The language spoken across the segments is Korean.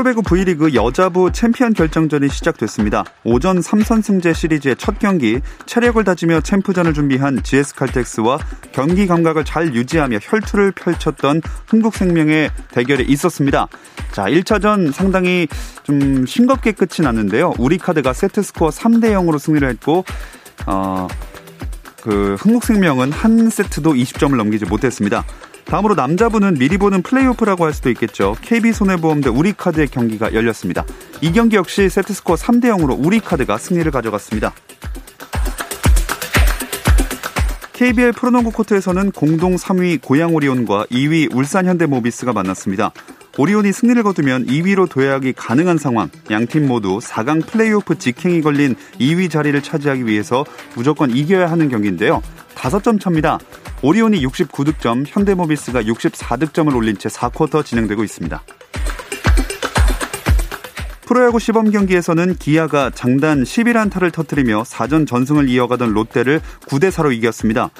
프로배구 V리그 여자부 챔피언 결정전이 시작됐습니다. 오전 3선승제 시리즈의 첫 경기 체력을 다지며 챔프전을 준비한 GS칼텍스와 경기 감각을 잘 유지하며 혈투를 펼쳤던 흥국생명의 대결이 있었습니다. 자, 1차전 상당히 좀 싱겁게 끝이 났는데요. 우리카드가 세트스코어 3대 0으로 승리를 했고 어, 그 흥국생명은 한 세트도 20점을 넘기지 못했습니다. 다음으로 남자분은 미리 보는 플레이오프라고 할 수도 있겠죠. KB손해보험 대 우리카드의 경기가 열렸습니다. 이 경기 역시 세트스코어 3대 0으로 우리카드가 승리를 가져갔습니다. KBL 프로농구 코트에서는 공동 3위 고양 오리온과 2위 울산 현대모비스가 만났습니다. 오리온이 승리를 거두면 2위로 도약이 가능한 상황. 양팀 모두 4강 플레이오프 직행이 걸린 2위 자리를 차지하기 위해서 무조건 이겨야 하는 경기인데요. 5점 차입니다. 오리온이 69득점, 현대모비스가 64득점을 올린 채 4쿼터 진행되고 있습니다. 프로야구 시범 경기에서는 기아가 장단 11안타를 터뜨리며 4전 전승을 이어가던 롯데를 9대 4로 이겼습니다.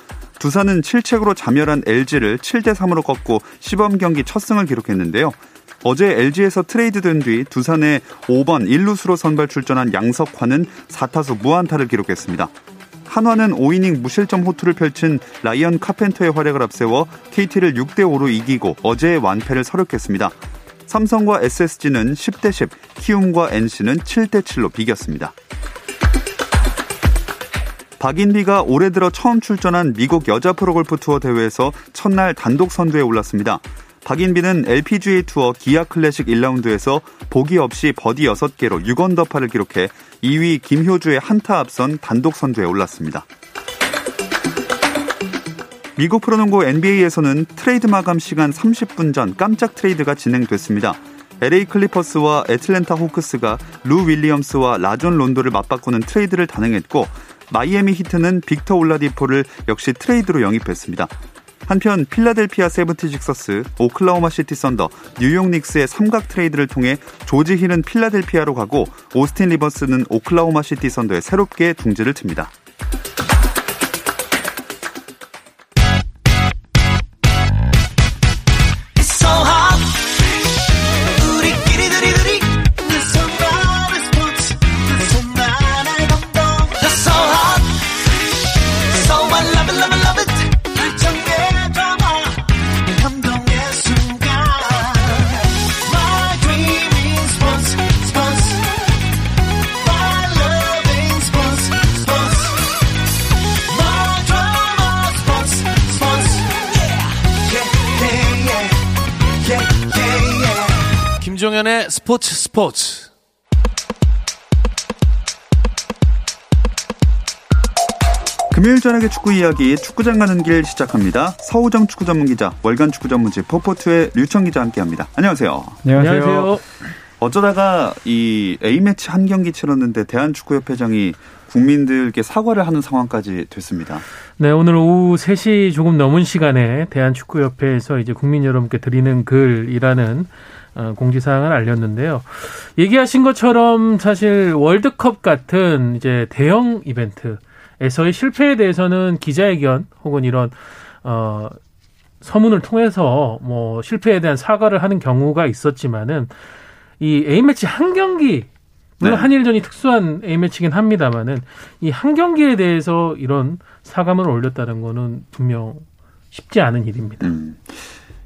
두산은 7책으로 자멸한 LG를 7대 3으로 꺾고 시범 경기 첫 승을 기록했는데요. 어제 LG에서 트레이드된 뒤 두산의 5번 1루수로 선발 출전한 양석환은 4타수 무안타를 기록했습니다. 한화는 5이닝 무실점 호투를 펼친 라이언 카펜터의 활약을 앞세워 KT를 6대5로 이기고 어제의 완패를 설욕했습니다. 삼성과 SSG는 10대 10, 키움과 NC는 7대 7로 비겼습니다. 박인비가 올해 들어 처음 출전한 미국 여자 프로골프 투어 대회에서 첫날 단독 선두에 올랐습니다. 박인비는 LPGA 투어 기아 클래식 1라운드에서 보기 없이 버디 6개로 6언더파를 기록해 2위 김효주에 한 타 앞선 단독 선두에 올랐습니다. 미국 프로농구 NBA에서는 트레이드 마감 시간 30분 전 깜짝 트레이드가 진행됐습니다. LA 클리퍼스와 애틀랜타 호크스가 루 윌리엄스와 라존 론도를 맞바꾸는 트레이드를 단행했고 마이애미 히트는 빅터 올라디포를 역시 트레이드로 영입했습니다. 한편 필라델피아 세븐티식서스, 오클라호마 시티 썬더, 뉴욕 닉스의 삼각 트레이드를 통해 조지 힐은 필라델피아로 가고 오스틴 리버스는 오클라호마 시티 썬더에 새롭게 둥지를 틉니다. 김종현의 스포츠 스포츠. 금요일 저녁의 축구 이야기 축구장 가는 길 시작합니다. 서우정 축구 전문 기자, 월간 축구 전문지 포포투의 류청 기자 함께합니다. 안녕하세요. 안녕하세요. 어쩌다가 이 A 매치 한 경기 치렀는데 대한축구협회장이 국민들께 사과를 하는 상황까지 됐습니다. 네, 오늘 오후 3시 조금 넘은 시간에 대한축구협회에서 이제 국민 여러분께 드리는 글이라는 어, 공지사항을 알렸는데요. 얘기하신 것처럼 사실 월드컵 같은 이제 대형 이벤트에서의 실패에 대해서는 기자회견 혹은 이런 어 서문을 통해서 뭐 실패에 대한 사과를 하는 경우가 있었지만은 이 A매치 한 경기 물론 네. 한일전이 특수한 A매치긴 합니다만은 이 한 경기에 대해서 이런 사과문을 올렸다는 거는 분명 쉽지 않은 일입니다. 음.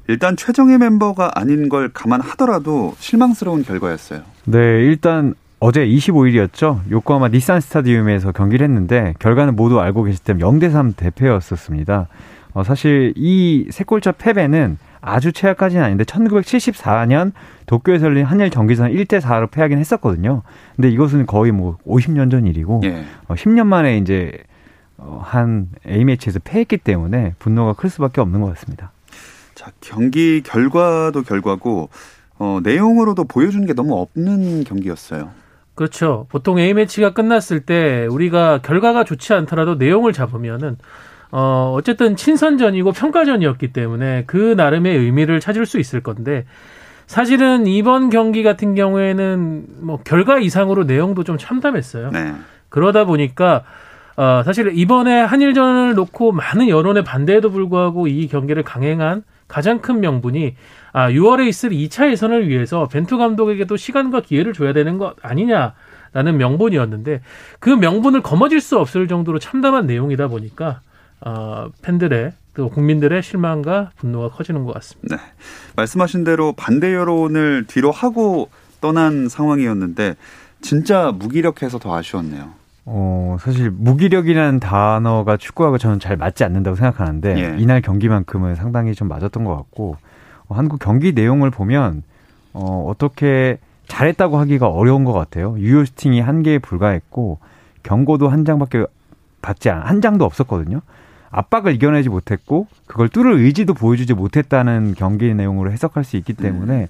일단 최정예 멤버가 아닌 걸 감안하더라도 실망스러운 결과였어요. 네, 일단 어제 25일이었죠. 요코하마 니산 스타디움에서 경기를 했는데 결과는 모두 알고 계실 때문에 0대 3 대패였었습니다. 어, 사실 이 세 골차 패배는 아주 최악까지는 아닌데 1974년 도쿄에서 열린 한일 경기전 1대 4로 패하긴 했었거든요. 근데 이것은 거의 뭐 50년 전 일이고 예. 어, 10년 만에 이제 어, 한 A 매치에서 패했기 때문에 분노가 클 수밖에 없는 것 같습니다. 자, 경기 결과도 결과고 어, 내용으로도 보여준 게 너무 없는 경기였어요. 그렇죠. 보통 A매치가 끝났을 때 우리가 결과가 좋지 않더라도 내용을 잡으면은 어, 어쨌든 친선전이고 평가전이었기 때문에 그 나름의 의미를 찾을 수 있을 건데 사실은 이번 경기 같은 경우에는 뭐 결과 이상으로 내용도 좀 참담했어요. 네. 그러다 보니까 어, 사실 이번에 한일전을 놓고 많은 여론의 반대에도 불구하고 이 경기를 강행한 가장 큰 명분이 아, 6월에 있을 2차 예선을 위해서 벤투 감독에게도 시간과 기회를 줘야 되는 것 아니냐라는 명분이었는데 그 명분을 거머쥘 수 없을 정도로 참담한 내용이다 보니까 어, 팬들의 또 국민들의 실망과 분노가 커지는 것 같습니다. 네. 말씀하신 대로 반대 여론을 뒤로 하고 떠난 상황이었는데 진짜 무기력해서 더 아쉬웠네요. 어, 사실 무기력이라는 단어가 축구하고 저는 잘 맞지 않는다고 생각하는데 예. 이날 경기만큼은 상당히 좀 맞았던 것 같고 어, 한국 경기 내용을 보면 어, 어떻게 잘했다고 하기가 어려운 것 같아요. 유효 슈팅이 한 개에 불과했고 경고도 한 장밖에 받지 않, 한 장도 없었거든요. 압박을 이겨내지 못했고 그걸 뚫을 의지도 보여주지 못했다는 경기 내용으로 해석할 수 있기 때문에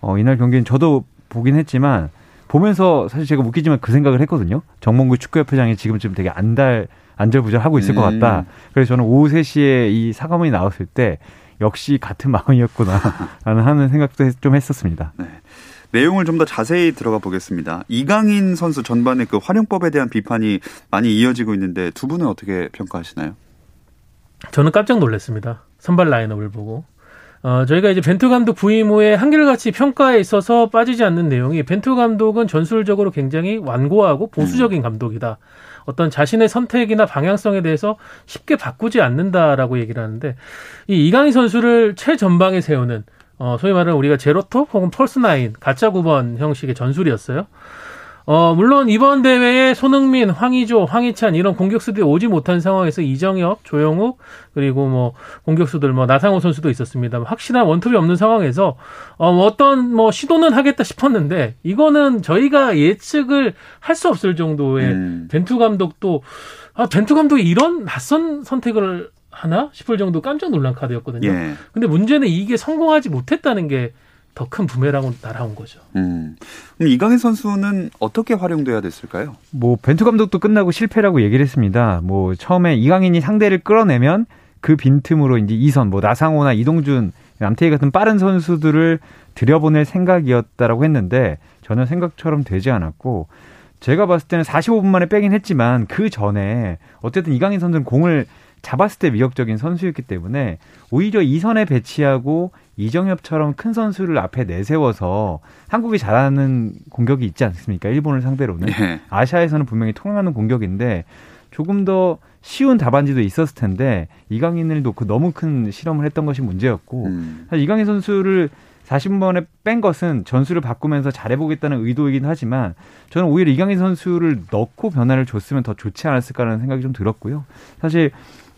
어, 이날 경기는 저도 보긴 했지만 보면서 사실 제가 웃기지만 그 생각을 했거든요. 정몽구 축구협회장이 지금쯤 되게 안달 안절부절 하고 있을 것 음. 같다. 그래서 저는 오후 3시에 이 사과문이 나왔을 때 역시 같은 마음이었구나라는 하는 생각도 했- 좀 했었습니다. 내용을 좀 더 자세히 들어가 보겠습니다. 이강인 선수 전반의 그 활용법에 대한 비판이 많이 이어지고 있는데 두 분은 어떻게 평가하시나요? 저는 깜짝 놀랐습니다. 선발 라인업을 보고. 어, 저희가 이제 벤투 감독 부임 후에 한결같이 평가에 있어서 빠지지 않는 내용이 벤투 감독은 전술적으로 굉장히 완고하고 보수적인 감독이다. 어떤 자신의 선택이나 방향성에 대해서 쉽게 바꾸지 않는다라고 얘기를 하는데 이 이강인 선수를 최전방에 세우는 어, 소위 말하는 우리가 제로톱 혹은 펄스 나인 가짜 9번 형식의 전술이었어요. 어, 물론 이번 대회에 손흥민, 황의조, 황희찬 이런 공격수들이 오지 못한 상황에서 이정엽, 조영욱 그리고 뭐 공격수들 뭐 나상호 선수도 있었습니다. 확실한 원톱이 없는 상황에서 어, 뭐 어떤 뭐 시도는 하겠다 싶었는데 이거는 저희가 예측을 할 수 없을 정도의 음. 벤투 감독도 아 벤투 감독이 이런 낯선 선택을 하나 싶을 정도 깜짝 놀란 카드였거든요. 예. 근데 문제는 이게 성공하지 못했다는 게 더 큰 부메랑으로 날아온 거죠. 음. 그럼 이강인 선수는 어떻게 활용돼야 됐을까요? 뭐 벤투 감독도 끝나고 실패라고 얘기를 했습니다. 뭐 처음에 이강인이 상대를 끌어내면 그 빈틈으로 이제 이선 뭐 나상호나 이동준, 남태희 같은 빠른 선수들을 들여보낼 생각이었다라고 했는데 전혀 생각처럼 되지 않았고 제가 봤을 때는 45분 만에 빼긴 했지만 그 전에 어쨌든 이강인 선수는 공을 잡았을 때 위협적인 선수였기 때문에 오히려 이선에 배치하고 이정엽처럼 큰 선수를 앞에 내세워서 한국이 잘하는 공격이 있지 않습니까? 일본을 상대로는. 예. 아시아에서는 분명히 통하는 공격인데 조금 더 쉬운 답안지도 있었을 텐데 이강인을 놓고 너무 큰 실험을 했던 것이 문제였고 음. 사실 이강인 선수를 40번에 뺀 것은 전술을 바꾸면서 잘해보겠다는 의도이긴 하지만 저는 오히려 이강인 선수를 넣고 변화를 줬으면 더 좋지 않았을까라는 생각이 좀 들었고요. 사실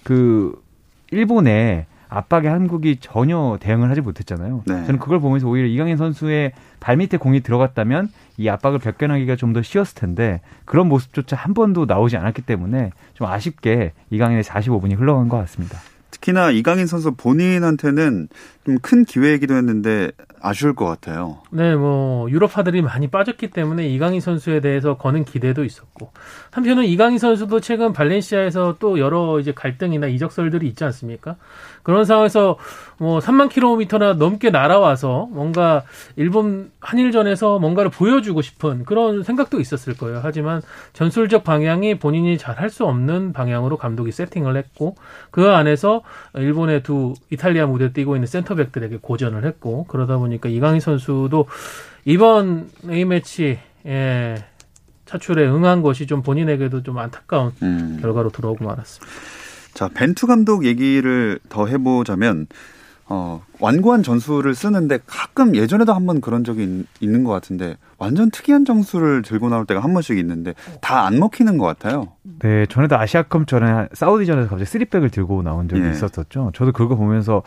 그 일본에 압박에 한국이 전혀 대응을 하지 못했잖아요. 네. 저는 그걸 보면서 오히려 이강인 선수의 발밑에 공이 들어갔다면 이 압박을 벗겨나기가 좀 더 쉬웠을 텐데 그런 모습조차 한 번도 나오지 않았기 때문에 좀 아쉽게 이강인의 45분이 흘러간 것 같습니다. 특히나 이강인 선수 본인한테는 좀 큰 기회이기도 했는데 아쉬울 것 같아요. 네, 뭐 유럽파들이 많이 빠졌기 때문에 이강인 선수에 대해서 거는 기대도 있었고 한편은 이강인 선수도 최근 발렌시아에서 또 여러 이제 갈등이나 이적설들이 있지 않습니까? 그런 상황에서 뭐 3만 킬로미터나 넘게 날아와서 뭔가 일본 한일전에서 뭔가를 보여주고 싶은 그런 생각도 있었을 거예요. 하지만 전술적 방향이 본인이 잘 할 수 없는 방향으로 감독이 세팅을 했고 그 안에서 일본의 두 이탈리아 무대 뛰고 있는 센터백들에게 고전을 했고 그러다 보니까 이강인 선수도 이번 A매치 예, 차출에 응한 것이 좀 본인에게도 좀 안타까운 음. 결과로 들어오고 말았습니다. 자, 벤투 감독 얘기를 더 해보자면, 어, 완고한 전술을 쓰는데 가끔 예전에도 한 번 그런 적이 있, 는것 같은데, 완전 특이한 전술을 들고 나올 때가 한 번씩 있는데, 다 안 먹히는 것 같아요. 네, 전에도 아시아컵 전에 사우디전에서 갑자기 쓰리백을 들고 나온 적이 예. 있었었죠. 저도 그거 보면서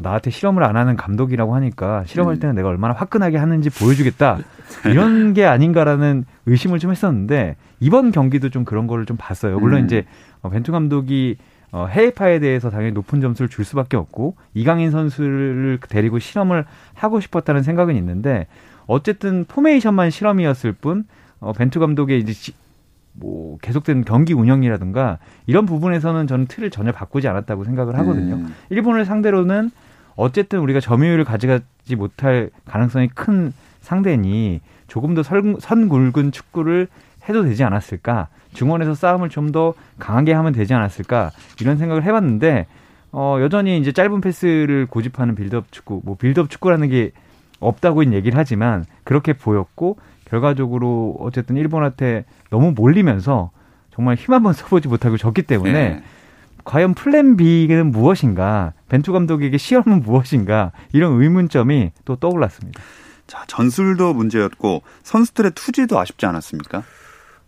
나한테 실험을 안 하는 감독이라고 하니까 실험할 음. 때는 내가 얼마나 화끈하게 하는지 보여주겠다 이런 게 아닌가라는 의심을 좀 했었는데 이번 경기도 좀 그런 거를 좀 봤어요. 물론 음. 이제 어, 벤투 감독이 어, 해외파에 대해서 당연히 높은 점수를 줄 수밖에 없고 이강인 선수를 데리고 실험을 하고 싶었다는 생각은 있는데 어쨌든 포메이션만 실험이었을 뿐 어, 벤투 감독의 이제 지, 뭐 계속된 경기 운영이라든가 이런 부분에서는 저는 틀을 전혀 바꾸지 않았다고 생각을 하거든요. 음. 일본을 상대로는 어쨌든 우리가 점유율을 가져가지 못할 가능성이 큰 상대니 조금 더 선, 굵은 축구를 해도 되지 않았을까? 중원에서 싸움을 좀 더 강하게 하면 되지 않았을까? 이런 생각을 해봤는데 어, 여전히 이제 짧은 패스를 고집하는 빌드업 축구, 뭐 빌드업 축구라는 게 없다고 얘기를 하지만 그렇게 보였고 결과적으로 어쨌든 일본한테 너무 몰리면서 정말 힘 한번 써보지 못하고 졌기 때문에 네. 과연 plan B는 무엇인가, 벤투 감독에게 시험은 무엇인가 이런 의문점이 또 떠올랐습니다. 자 전술도 문제였고 선수들의 투지도 아쉽지 않았습니까?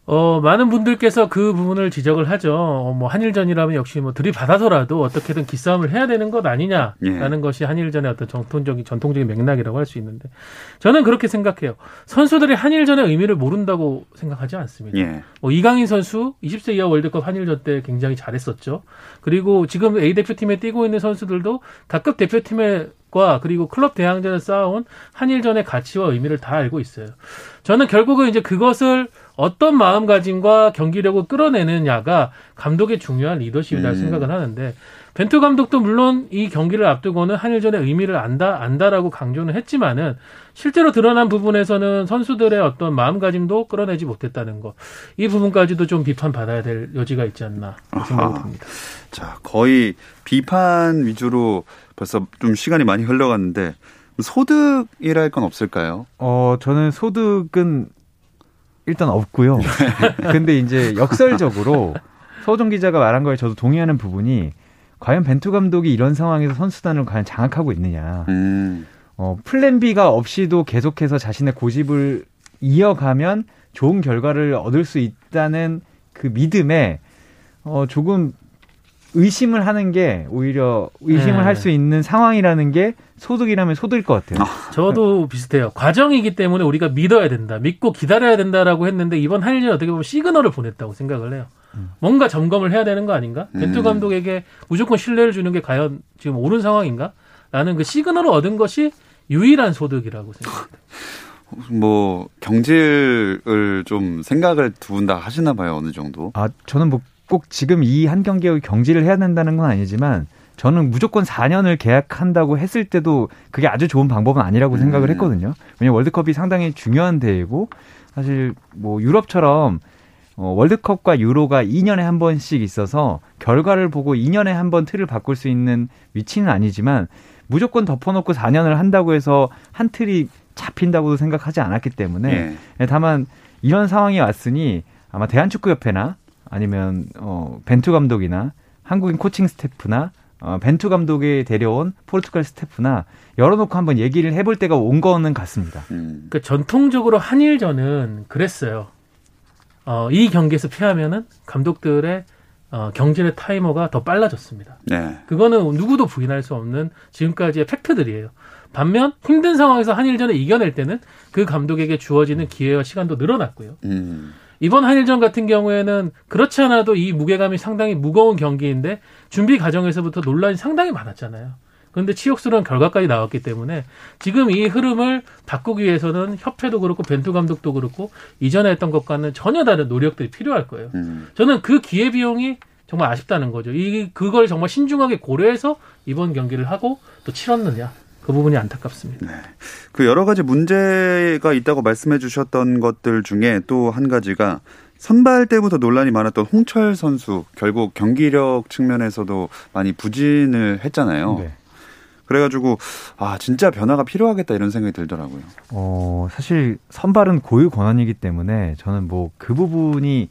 어, 많은 분들께서 그 부분을 지적을 하죠. 어, 뭐, 한일전이라면 역시 뭐, 들이받아서라도 어떻게든 기싸움을 해야 되는 것 아니냐라는 예. 것이 한일전의 어떤 정통적인, 전통적인 맥락이라고 할 수 있는데, 저는 그렇게 생각해요. 선수들이 한일전의 의미를 모른다고 생각하지 않습니다. 예. 뭐, 이강인 선수, 20세 이하 월드컵 한일전 때 굉장히 잘했었죠. 그리고 지금 A대표팀에 뛰고 있는 선수들도 각급 대표팀에 과 그리고 클럽 대항전을 쌓아온 한일전의 가치와 의미를 다 알고 있어요. 저는 결국은 이제 그것을 어떤 마음가짐과 경기력을 끌어내느냐가 감독의 중요한 리더십이라 음. 생각을 하는데 벤투 감독도 물론 이 경기를 앞두고는 한일전의 의미를 안다 안다라고 강조는 했지만은 실제로 드러난 부분에서는 선수들의 어떤 마음가짐도 끌어내지 못했다는 거. 이 부분까지도 좀 비판받아야 될 여지가 있지 않나 생각이 듭니다. 자, 거의 비판 위주로 벌써 좀 시간이 많이 흘러갔는데 소득이랄 건 없을까요? 어, 저는 소득은 일단 없고요. 근데 이제 역설적으로 서정 기자가 말한 거에 저도 동의하는 부분이 과연 벤투 감독이 이런 상황에서 선수단을 과연 장악하고 있느냐. 음. 어, 플랜 B가 없이도 계속해서 자신의 고집을 이어가면 좋은 결과를 얻을 수 있다는 그 믿음에 어, 조금 의심을 하는 게 오히려 의심을 네. 할수 있는 상황이라는 게 소득이라면 소득일 것 같아요. 아, 저도 비슷해요. 과정이기 때문에 우리가 믿어야 된다, 믿고 기다려야 된다라고 했는데 이번 한일전 어떻게 보면 시그널을 보냈다고 생각을 해요. 음. 뭔가 점검을 해야 되는 거 아닌가? 음. 벤투 감독에게 무조건 신뢰를 주는 게 과연 지금 옳은 상황인가? 라는 그 시그널을 얻은 것이 유일한 소득이라고 생각합니다. 뭐 경질을 좀 생각을 두 분 다 하시나 봐요 어느 정도. 아 저는 뭐 꼭 지금 이 한 경기에 경질을 해야 된다는 건 아니지만 저는 무조건 4년을 계약한다고 했을 때도 그게 아주 좋은 방법은 아니라고 생각을 음. 했거든요. 왜냐면 월드컵이 상당히 중요한 대회고 사실 뭐 유럽처럼 어, 월드컵과 유로가 2년에 한 번씩 있어서 결과를 보고 2년에 한 번 틀을 바꿀 수 있는 위치는 아니지만 무조건 덮어놓고 4년을 한다고 해서 한 틀이 잡힌다고도 생각하지 않았기 때문에 네. 다만 이런 상황이 왔으니 아마 대한축구협회나 아니면 어 벤투 감독이나 한국인 코칭 스태프나 어, 벤투 감독이 데려온 포르투갈 스태프나 열어놓고 한번 얘기를 해볼 때가 온 거는 같습니다. 음. 그 전통적으로 한일전은 그랬어요. 어, 이 경기에서 피하면은 감독들의 어, 경질의 타이머가 더 빨라졌습니다. 네. 그거는 누구도 부인할 수 없는 지금까지의 팩트들이에요. 반면 힘든 상황에서 한일전을 이겨낼 때는 그 감독에게 주어지는 기회와 시간도 늘어났고요. 음. 이번 한일전 같은 경우에는 그렇지 않아도 이 무게감이 상당히 무거운 경기인데 준비 과정에서부터 논란이 상당히 많았잖아요. 그런데 치욕스러운 결과까지 나왔기 때문에 지금 이 흐름을 바꾸기 위해서는 협회도 그렇고 벤투 감독도 그렇고 이전에 했던 것과는 전혀 다른 노력들이 필요할 거예요. 음. 저는 그 기회 비용이 정말 아쉽다는 거죠. 이 그걸 정말 신중하게 고려해서 이번 경기를 하고 또 치렀느냐. 그 부분이 안타깝습니다. 네. 그 여러 가지 문제가 있다고 말씀해 주셨던 것들 중에 또 한 가지가 선발 때부터 논란이 많았던 홍철 선수 결국 경기력 측면에서도 많이 부진을 했잖아요. 네. 그래가지고 아 진짜 변화가 필요하겠다 이런 생각이 들더라고요. 어 사실 선발은 고유 권한이기 때문에 저는 뭐 그 부분이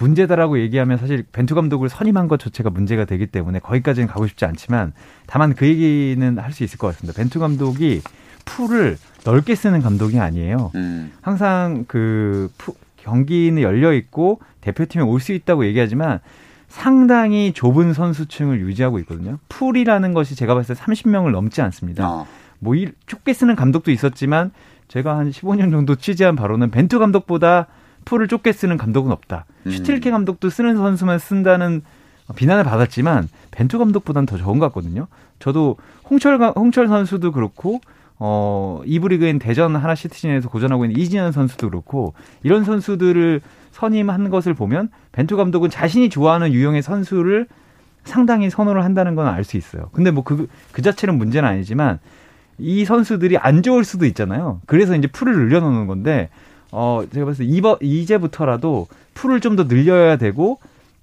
문제다라고 얘기하면 사실 벤투 감독을 선임한 것 자체가 문제가 되기 때문에 거기까지는 가고 싶지 않지만 다만 그 얘기는 할 수 있을 것 같습니다. 벤투 감독이 풀을 넓게 쓰는 감독이 아니에요. 음. 항상 그 푸, 경기는 열려 있고 대표팀에 올 수 있다고 얘기하지만 상당히 좁은 선수층을 유지하고 있거든요. 풀이라는 것이 제가 봤을 때 30명을 넘지 않습니다. 어. 뭐 이, 좁게 쓰는 감독도 있었지만 제가 한 15년 정도 취재한 바로는 벤투 감독보다 풀을 좁게 쓰는 감독은 없다. 음. 슈틸케 감독도 쓰는 선수만 쓴다는 비난을 받았지만 벤투 감독보다는 더 적은 것 같거든요. 저도 홍철 홍철 선수도 그렇고 어, 이부 리그인 대전 하나 시티즌에서 고전하고 있는 이진현 선수도 그렇고 이런 선수들을 선임한 것을 보면 벤투 감독은 자신이 좋아하는 유형의 선수를 상당히 선호를 한다는 건 알 수 있어요. 근데 뭐 그, 그 자체는 문제는 아니지만 이 선수들이 안 좋을 수도 있잖아요. 그래서 이제 풀을 늘려놓는 건데, 어, 제가 봤을 때 이버, 이제부터라도 풀을 좀 더 늘려야 되고,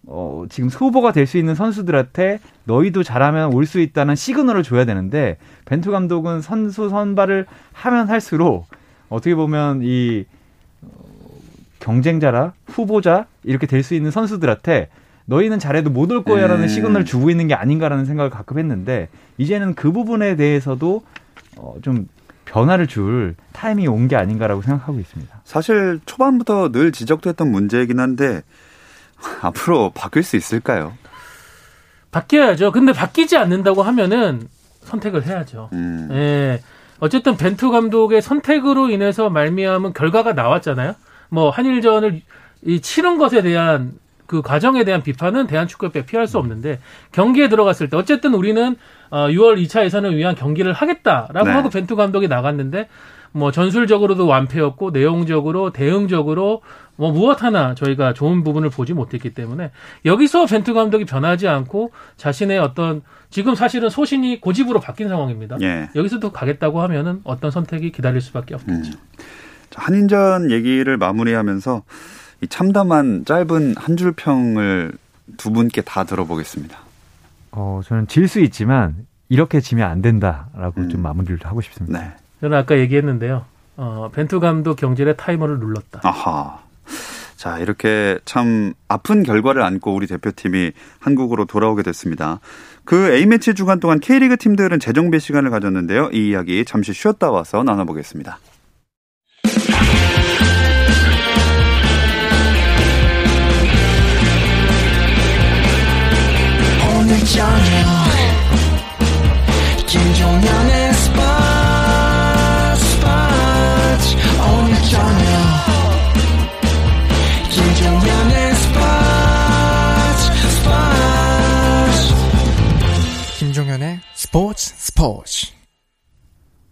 어, 지금 후보가 될 수 있는 선수들한테 너희도 잘하면 올 수 있다는 시그널을 줘야 되는데, 벤투 감독은 선수 선발을 하면 할수록, 어떻게 보면 이, 어, 경쟁자라, 후보자, 이렇게 될 수 있는 선수들한테 너희는 잘해도 못 올 거야라는 음. 시그널을 주고 있는 게 아닌가라는 생각을 가끔 했는데, 이제는 그 부분에 대해서도 어, 좀 변화를 줄 타이밍이 온 게 아닌가라고 생각하고 있습니다. 사실 초반부터 늘 지적됐던 문제이긴 한데 앞으로 바뀔 수 있을까요? 바뀌어야죠. 근데 바뀌지 않는다고 하면은 선택을 해야죠. 음. 예. 어쨌든 벤투 감독의 선택으로 인해서 말미암은 결과가 나왔잖아요. 뭐 한일전을 이 치른 것에 대한 그 과정에 대한 비판은 대한축구협회 피할 수 없는데 경기에 들어갔을 때 어쨌든 우리는 어 6월 2차 예선을 위한 경기를 하겠다라고 네. 하고 벤투 감독이 나갔는데 뭐 전술적으로도 완패였고 내용적으로 대응적으로 뭐 무엇 하나 저희가 좋은 부분을 보지 못했기 때문에 여기서 벤투 감독이 변하지 않고 자신의 어떤 지금 사실은 소신이 고집으로 바뀐 상황입니다. 예. 여기서도 가겠다고 하면은 어떤 선택이 기다릴 수밖에 없겠죠. 음. 한인전 얘기를 마무리하면서 이 참담한 짧은 한 줄 평을 두 분께 다 들어보겠습니다. 어, 저는 질 수 있지만 이렇게 지면 안 된다라고 음. 좀 마무리를 하고 싶습니다. 네. 저는 아까 얘기했는데요. 어, 벤투 감독 경질의 타이머를 눌렀다. 아하. 자, 이렇게 참 아픈 결과를 안고 우리 대표팀이 한국으로 돌아오게 됐습니다. 그 A매치 주간 동안 K리그 팀들은 재정비 시간을 가졌는데요. 이 이야기 잠시 쉬었다 와서 나눠보겠습니다.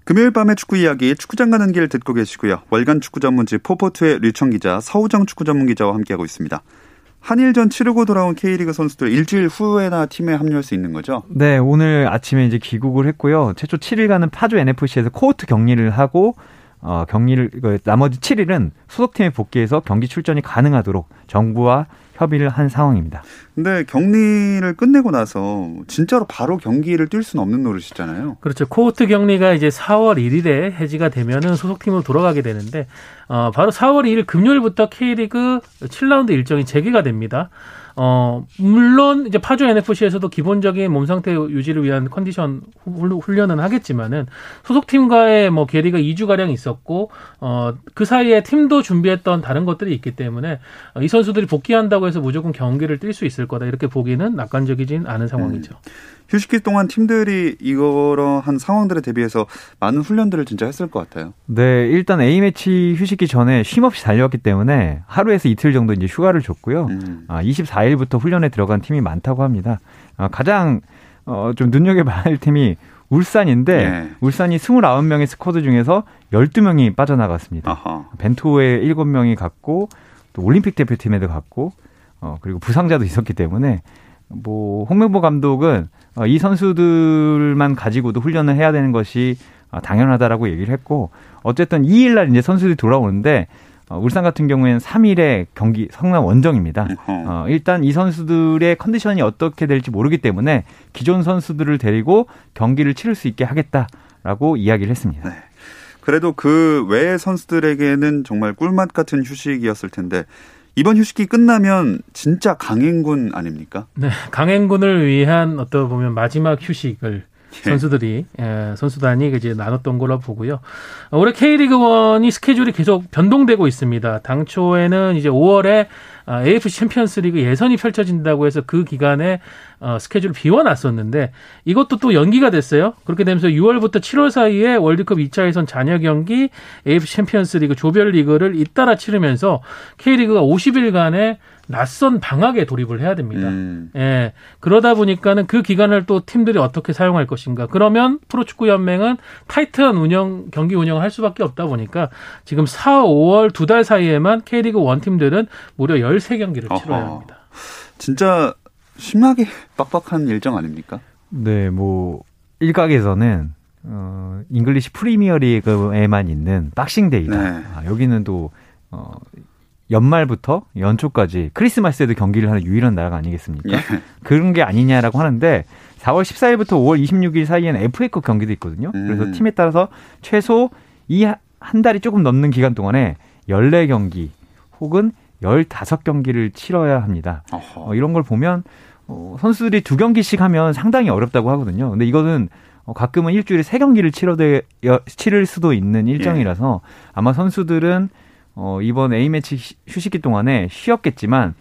금요일 밤의 축구 이야기 축구장 가는 길 듣고 계시고요. 월간 축구 전문지 포포투의 류청 기자, 서호정 축구 전문 기자와 함께하고 있습니다. 한일전 치르고 돌아온 K리그 선수들 일주일 후에나 팀에 합류할 수 있는 거죠? 네, 오늘 아침에 이제 귀국을 했고요. 최초 7일간은 파주 NFC에서 코호트 격리를 하고 어, 격리를 그 나머지 7일은 소속팀에 복귀해서 경기 출전이 가능하도록 정부와 협의를 한 상황입니다. 근데 격리를 끝내고 나서 진짜로 바로 경기를 뛸 수는 없는 노릇이잖아요. 그렇죠. 코호트 격리가 이제 4월 1일에 해지가 되면은 소속팀으로 돌아가게 되는데 어, 바로 4월 2일 금요일부터 K리그 7라운드 일정이 재개가 됩니다. 어, 물론 이제 파주 NFC에서도 기본적인 몸 상태 유지를 위한 컨디션 훈련은 하겠지만은 소속팀과의 뭐 계리가 2주 가량 있었고 어, 그 사이에 팀도 준비했던 다른 것들이 있기 때문에 이 선수들이 복귀한다고 해서 무조건 경기를 뛸 수 있을 거다 이렇게 보기는 낙관적이진 않은 상황이죠. 음. 휴식기 동안 팀들이 이러한 상황들에 대비해서 많은 훈련들을 진짜 했을 것 같아요. 네, 일단 A매치 휴식기 전에 쉼 없이 달려왔기 때문에 하루에서 이틀 정도 이제 휴가를 줬고요. 음. 아, 24일부터 훈련에 들어간 팀이 많다고 합니다. 아, 가장 어, 좀 눈여겨봐야 할 팀이 울산인데 네. 울산이 29명의 스쿼드 중에서 12명이 빠져나갔습니다. 아하. 벤투에 7명이 갔고 또 올림픽 대표팀에도 갔고 어, 그리고 부상자도 있었기 때문에 뭐 홍명보 감독은 어, 이 선수들만 가지고도 훈련을 해야 되는 것이 어, 당연하다라고 얘기를 했고 어쨌든 2일 날 이제 선수들이 돌아오는데 어, 울산 같은 경우에는 3일에 경기 성남 원정입니다. 어, 일단 이 선수들의 컨디션이 어떻게 될지 모르기 때문에 기존 선수들을 데리고 경기를 치를 수 있게 하겠다라고 이야기를 했습니다. 네. 그래도 그 외의 선수들에게는 정말 꿀맛 같은 휴식이었을 텐데 이번 휴식기 끝나면 진짜 강행군 아닙니까? 네, 강행군을 위한 어떤 보면 마지막 휴식을 예. 선수들이 예, 선수단이 이제 나눴던 걸로 보고요. 올해 K리그 1이 스케줄이 계속 변동되고 있습니다. 당초에는 이제 5월에 AFC 챔피언스리그 예선이 펼쳐진다고 해서 그 기간에 어, 스케줄을 비워놨었는데 이것도 또 연기가 됐어요. 그렇게 되면서 6월부터 7월 사이에 월드컵 2차 예선 잔여 경기, AFC 챔피언스리그 조별리그를 잇따라 치르면서 K리그가 50일간의 낯선 방학에 돌입을 해야 됩니다. 음. 예. 그러다 보니까는 그 기간을 또 팀들이 어떻게 사용할 것인가. 그러면 프로축구 연맹은 타이트한 운영 경기 운영을 할 수밖에 없다 보니까 지금 4, 5월 두 달 사이에만 K리그 원 팀들은 무려 13경기를 어허. 치러야 합니다. 진짜 심하게 빡빡한 일정 아닙니까? 네, 뭐 일각에서는 어, 잉글리시 프리미어 리그에만 있는 Boxing Day다. 네. 아, 여기는 또 어, 연말부터 연초까지 크리스마스에도 경기를 하는 유일한 나라가 아니겠습니까? 예. 그런 게 아니냐라고 하는데 4월 14일부터 5월 26일 사이에는 FA컵 경기도 있거든요. 음. 그래서 팀에 따라서 최소 이 한 달이 조금 넘는 기간 동안에 14경기 혹은 15경기를 치러야 합니다. 어, 이런 걸 보면 어, 선수들이 두 경기씩 하면 상당히 어렵다고 하거든요. 근데 이거는 어, 가끔은 일주일에 세 경기를 치러대 치를 수도 있는 일정이라서 예. 아마 선수들은 어, 이번 A매치 휴식기 동안에 쉬었겠지만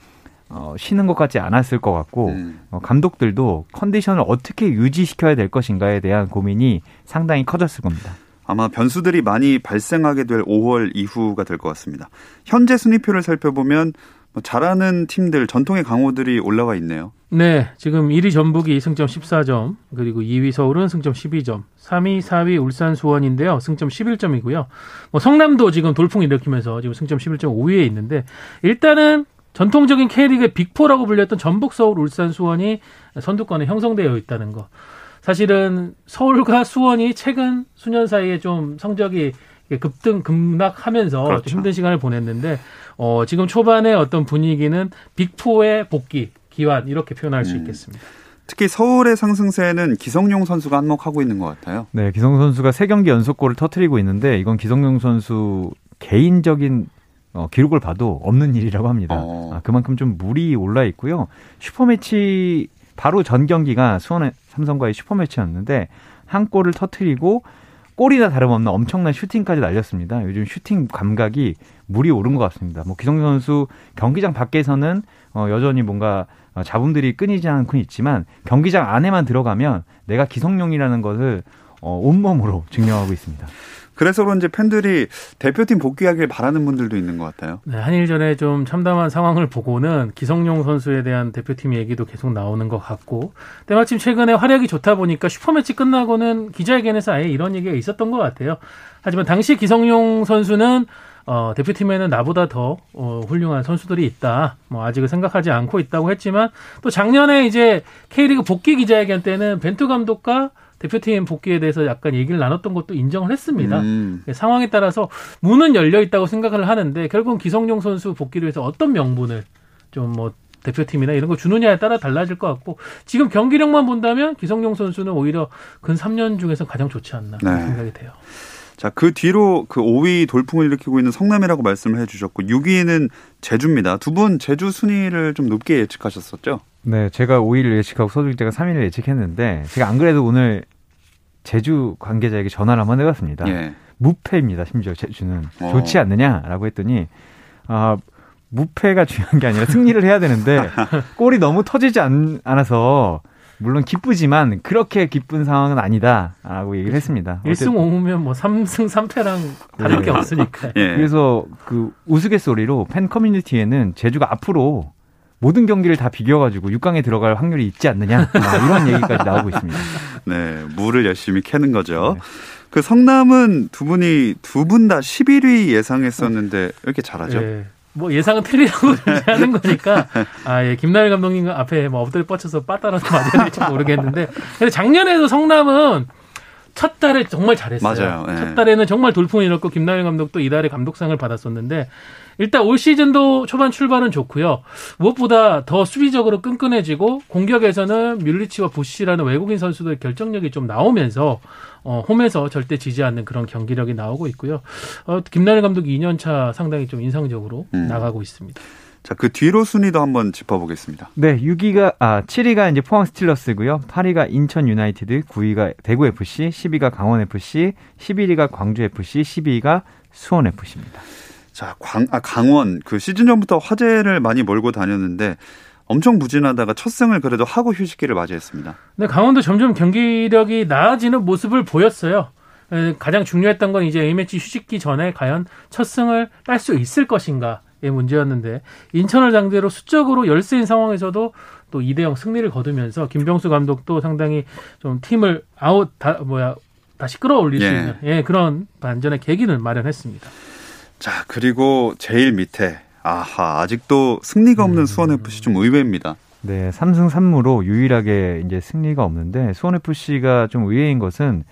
어, 쉬는 것 같지 않았을 것 같고 음. 어, 감독들도 컨디션을 어떻게 유지시켜야 될 것인가에 대한 고민이 상당히 커졌을 겁니다. 아마 변수들이 많이 발생하게 될 5월 이후가 될 것 같습니다. 현재 순위표를 살펴보면 뭐 잘하는 팀들 전통의 강호들이 올라와 있네요. 네, 지금 1위 전북이 승점 14점, 그리고 2위 서울은 승점 12점, 3위, 4위 울산 수원인데요. 승점 11점이고요. 뭐 성남도 지금 돌풍 일으키면서 지금 승점 11점 5위에 있는데 일단은 전통적인 K리그의 빅포라고 불렸던 전북, 서울, 울산, 수원이 선두권에 형성되어 있다는 거. 사실은 서울과 수원이 최근 수년 사이에 좀 성적이 급등 급락하면서 그렇죠. 힘든 시간을 보냈는데 어, 지금 초반의 어떤 분위기는 빅포의 복귀 기환 이렇게 표현할 수 음. 있겠습니다. 특히 서울의 상승세는 기성용 선수가 한몫하고 있는 것 같아요. 네, 기성 선수가 세 경기 연속골을 터트리고 있는데 이건 기성용 선수 개인적인 어, 기록을 봐도 없는 일이라고 합니다. 어. 아, 그만큼 좀 물이 올라 있고요. 슈퍼매치 바로 전 경기가 수원의 삼성과의 슈퍼매치였는데 한 골을 터트리고 골이나 다름없는 엄청난 슈팅까지 날렸습니다. 요즘 슈팅 감각이 물이 오른 것 같습니다. 뭐 기성용 선수 경기장 밖에서는 어, 여전히 뭔가 어, 잡음들이 끊이지 않고 있지만 경기장 안에만 들어가면 내가 기성용이라는 것을 어, 온몸으로 증명하고 있습니다. 그래서 그런지 팬들이 대표팀 복귀하길 바라는 분들도 있는 것 같아요. 네, 한일 전에 좀 참담한 상황을 보고는 기성용 선수에 대한 대표팀 얘기도 계속 나오는 것 같고, 때마침 최근에 활약이 좋다 보니까 슈퍼매치 끝나고는 기자회견에서 아예 이런 얘기가 있었던 것 같아요. 하지만 당시 기성용 선수는 어, 대표팀에는 나보다 더 어, 훌륭한 선수들이 있다. 뭐 아직은 생각하지 않고 있다고 했지만 또 작년에 이제 K리그 복귀 기자회견 때는 벤투 감독과 대표팀 복귀에 대해서 약간 얘기를 나눴던 것도 인정을 했습니다. 음. 상황에 따라서 문은 열려 있다고 생각을 하는데 결국은 기성용 선수 복귀를 위해서 어떤 명분을 좀뭐 대표팀이나 이런 거 주느냐에 따라 달라질 것 같고 지금 경기력만 본다면 기성용 선수는 오히려 근 3년 중에서 가장 좋지 않나 네. 생각이 돼요. 자, 그 뒤로 그 5위 돌풍을 일으키고 있는 성남이라고 말씀을 해주셨고 6위는 제주입니다. 두 분 제주 순위를 좀 높게 예측하셨었죠? 네, 제가 5위를 예측하고 서둘 때가 3위를 예측했는데 제가 안 그래도 오늘 제주 관계자에게 전화를 한번 해봤습니다. 예. 무패입니다. 심지어 제주는 어. 좋지 않느냐라고 했더니 아 무패가 중요한 게 아니라 승리를 해야 되는데 골이 너무 터지지 않, 않아서 물론 기쁘지만 그렇게 기쁜 상황은 아니다라고 얘기를 했습니다. 1승 5무면 뭐 3승 3패랑 다를 네. 게 없으니까. 예. 그래서 그 우스갯소리로 팬 커뮤니티에는 제주가 앞으로 모든 경기를 다 비겨가지고 6강에 들어갈 확률이 있지 않느냐 이런 얘기까지 나오고 있습니다. 네, 물을 열심히 캐는 거죠. 네. 그 성남은 두 분이 두 분 다 11위 예상했었는데 왜 이렇게 잘하죠? 네. 뭐 예상은 틀리라고 하는 거니까 아 예 김나일 감독님 앞에 뭐 엎드려 뻗쳐서 빠따라서 맞아야 될지 모르겠는데 근데 작년에도 성남은 첫 달에 정말 잘했어요. 맞아요. 네. 첫 달에는 정말 돌풍이 일었고 김나일 감독도 이달에 감독상을 받았었는데 일단 올 시즌도 초반 출발은 좋고요. 무엇보다 더 수비적으로 끈끈해지고 공격에서는 뮬리치와 부시라는 외국인 선수들의 결정력이 좀 나오면서 어, 홈에서 절대 지지 않는 그런 경기력이 나오고 있고요. 어, 김나일 감독 2년 차 상당히 좀 인상적으로 음. 나가고 있습니다. 자, 그 뒤로 순위도 한번 짚어보겠습니다. 네, 6위가, 아, 7위가 이제 포항 스틸러스고요. 8위가 인천 유나이티드, 9위가 대구 FC, 10위가 강원 FC, 11위가 광주 FC, 12위가 수원 FC입니다. 자, 광, 아, 강원 그 시즌 전부터 화제를 많이 몰고 다녔는데 엄청 부진하다가 첫 승을 그래도 하고 휴식기를 맞이했습니다. 네, 강원도 점점 경기력이 나아지는 모습을 보였어요. 가장 중요했던 건 이제 A매치 휴식기 전에 과연 첫 승을 딸 수 있을 것인가의 문제였는데 인천을 상대로 수적으로 열세인 상황에서도 또 2대 0 승리를 거두면서 김병수 감독도 상당히 좀 팀을 아웃 다 뭐야 다시 끌어올릴 예. 수 있는 예, 그런 반전의 계기를 마련했습니다. 자, 그리고 제일 밑에 아하, 아직도 승리가 없는 음. 수원 FC 좀 의외입니다. 네, 3승 3무로 유일하게 이제 승리가 없는데 수원 FC가 좀 의외인 것은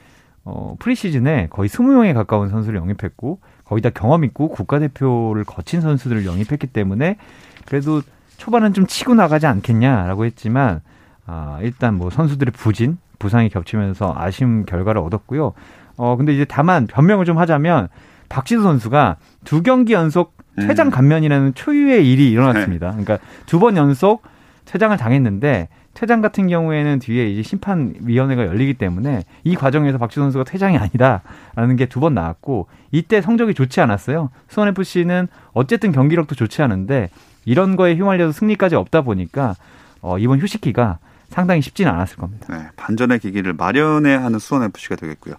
어, 프리시즌에 거의 20명에 가까운 선수를 영입했고 거의 다 경험 있고 국가대표를 거친 선수들을 영입했기 때문에 그래도 초반은 좀 치고 나가지 않겠냐라고 했지만 아, 일단 뭐 선수들의 부진, 부상이 겹치면서 아쉬운 결과를 얻었고요. 어, 근데 이제 다만 변명을 좀 하자면 박지수 선수가 두 경기 연속 퇴장 음. 감면이라는 초유의 일이 일어났습니다. 네. 그러니까 두 번 연속 퇴장을 당했는데 퇴장 같은 경우에는 뒤에 이제 심판위원회가 열리기 때문에 이 과정에서 박지수 선수가 퇴장이 아니다라는 게 두 번 나왔고 이때 성적이 좋지 않았어요. 수원 FC는 어쨌든 경기력도 좋지 않은데 이런 거에 휘말려서 승리까지 없다 보니까 어, 이번 휴식기가 상당히 쉽지는 않았을 겁니다. 네, 반전의 기기를 마련해야 하는 수원 FC가 되겠고요.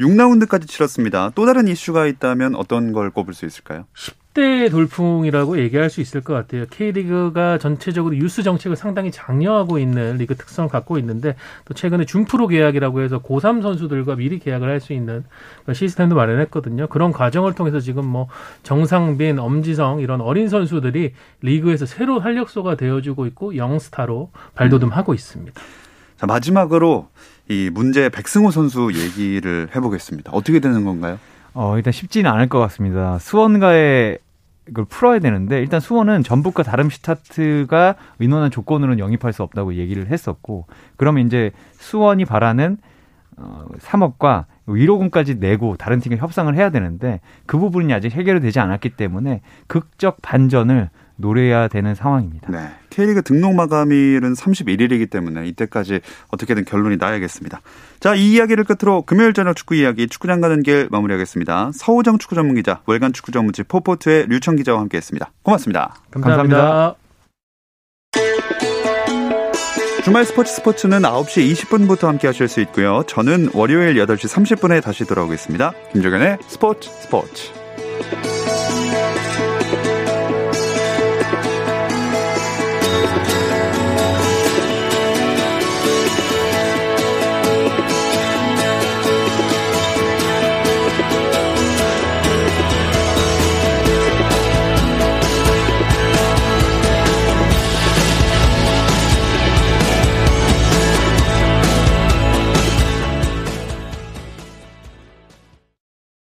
6라운드까지 치렀습니다. 또 다른 이슈가 있다면 어떤 걸 꼽을 수 있을까요? 10대 돌풍이라고 얘기할 수 있을 것 같아요. K리그가 전체적으로 유스 정책을 상당히 장려하고 있는 리그 특성을 갖고 있는데 또 최근에 준프로 계약이라고 해서 고3 선수들과 미리 계약을 할 수 있는 시스템도 마련했거든요. 그런 과정을 통해서 지금 뭐 정상빈, 엄지성 이런 어린 선수들이 리그에서 새로 활력소가 되어주고 있고 영스타로 발돋움하고 있습니다. 자, 마지막으로 이 문제 백승호 선수 얘기를 해보겠습니다. 어떻게 되는 건가요? 어, 일단 쉽지는 않을 것 같습니다. 수원과의 이걸 풀어야 되는데 일단 수원은 전북과 다름슈타트가 의논한 조건으로는 영입할 수 없다고 얘기를 했었고 그러면 이제 수원이 바라는 어, 3억과 위로금까지 내고 다른 팀과 협상을 해야 되는데 그 부분이 아직 해결되지 않았기 때문에 극적 반전을 노려야 되는 상황입니다. 네. K리그 등록 마감일은 31일이기 때문에 이때까지 어떻게든 결론이 나야겠습니다. 자, 이 이야기를 끝으로 금요일 저녁 축구 이야기 축구장 가는 길 마무리하겠습니다. 서우정 축구 전문 기자, 월간 축구 전문지 포포트의 류청 기자와 함께 했습니다. 고맙습니다. 감사합니다. 감사합니다. 주말 스포츠 스포츠는 9시 20분부터 함께 하실 수 있고요. 저는 월요일 8시 30분에 다시 돌아오겠습니다. 김종현의 스포츠 스포츠.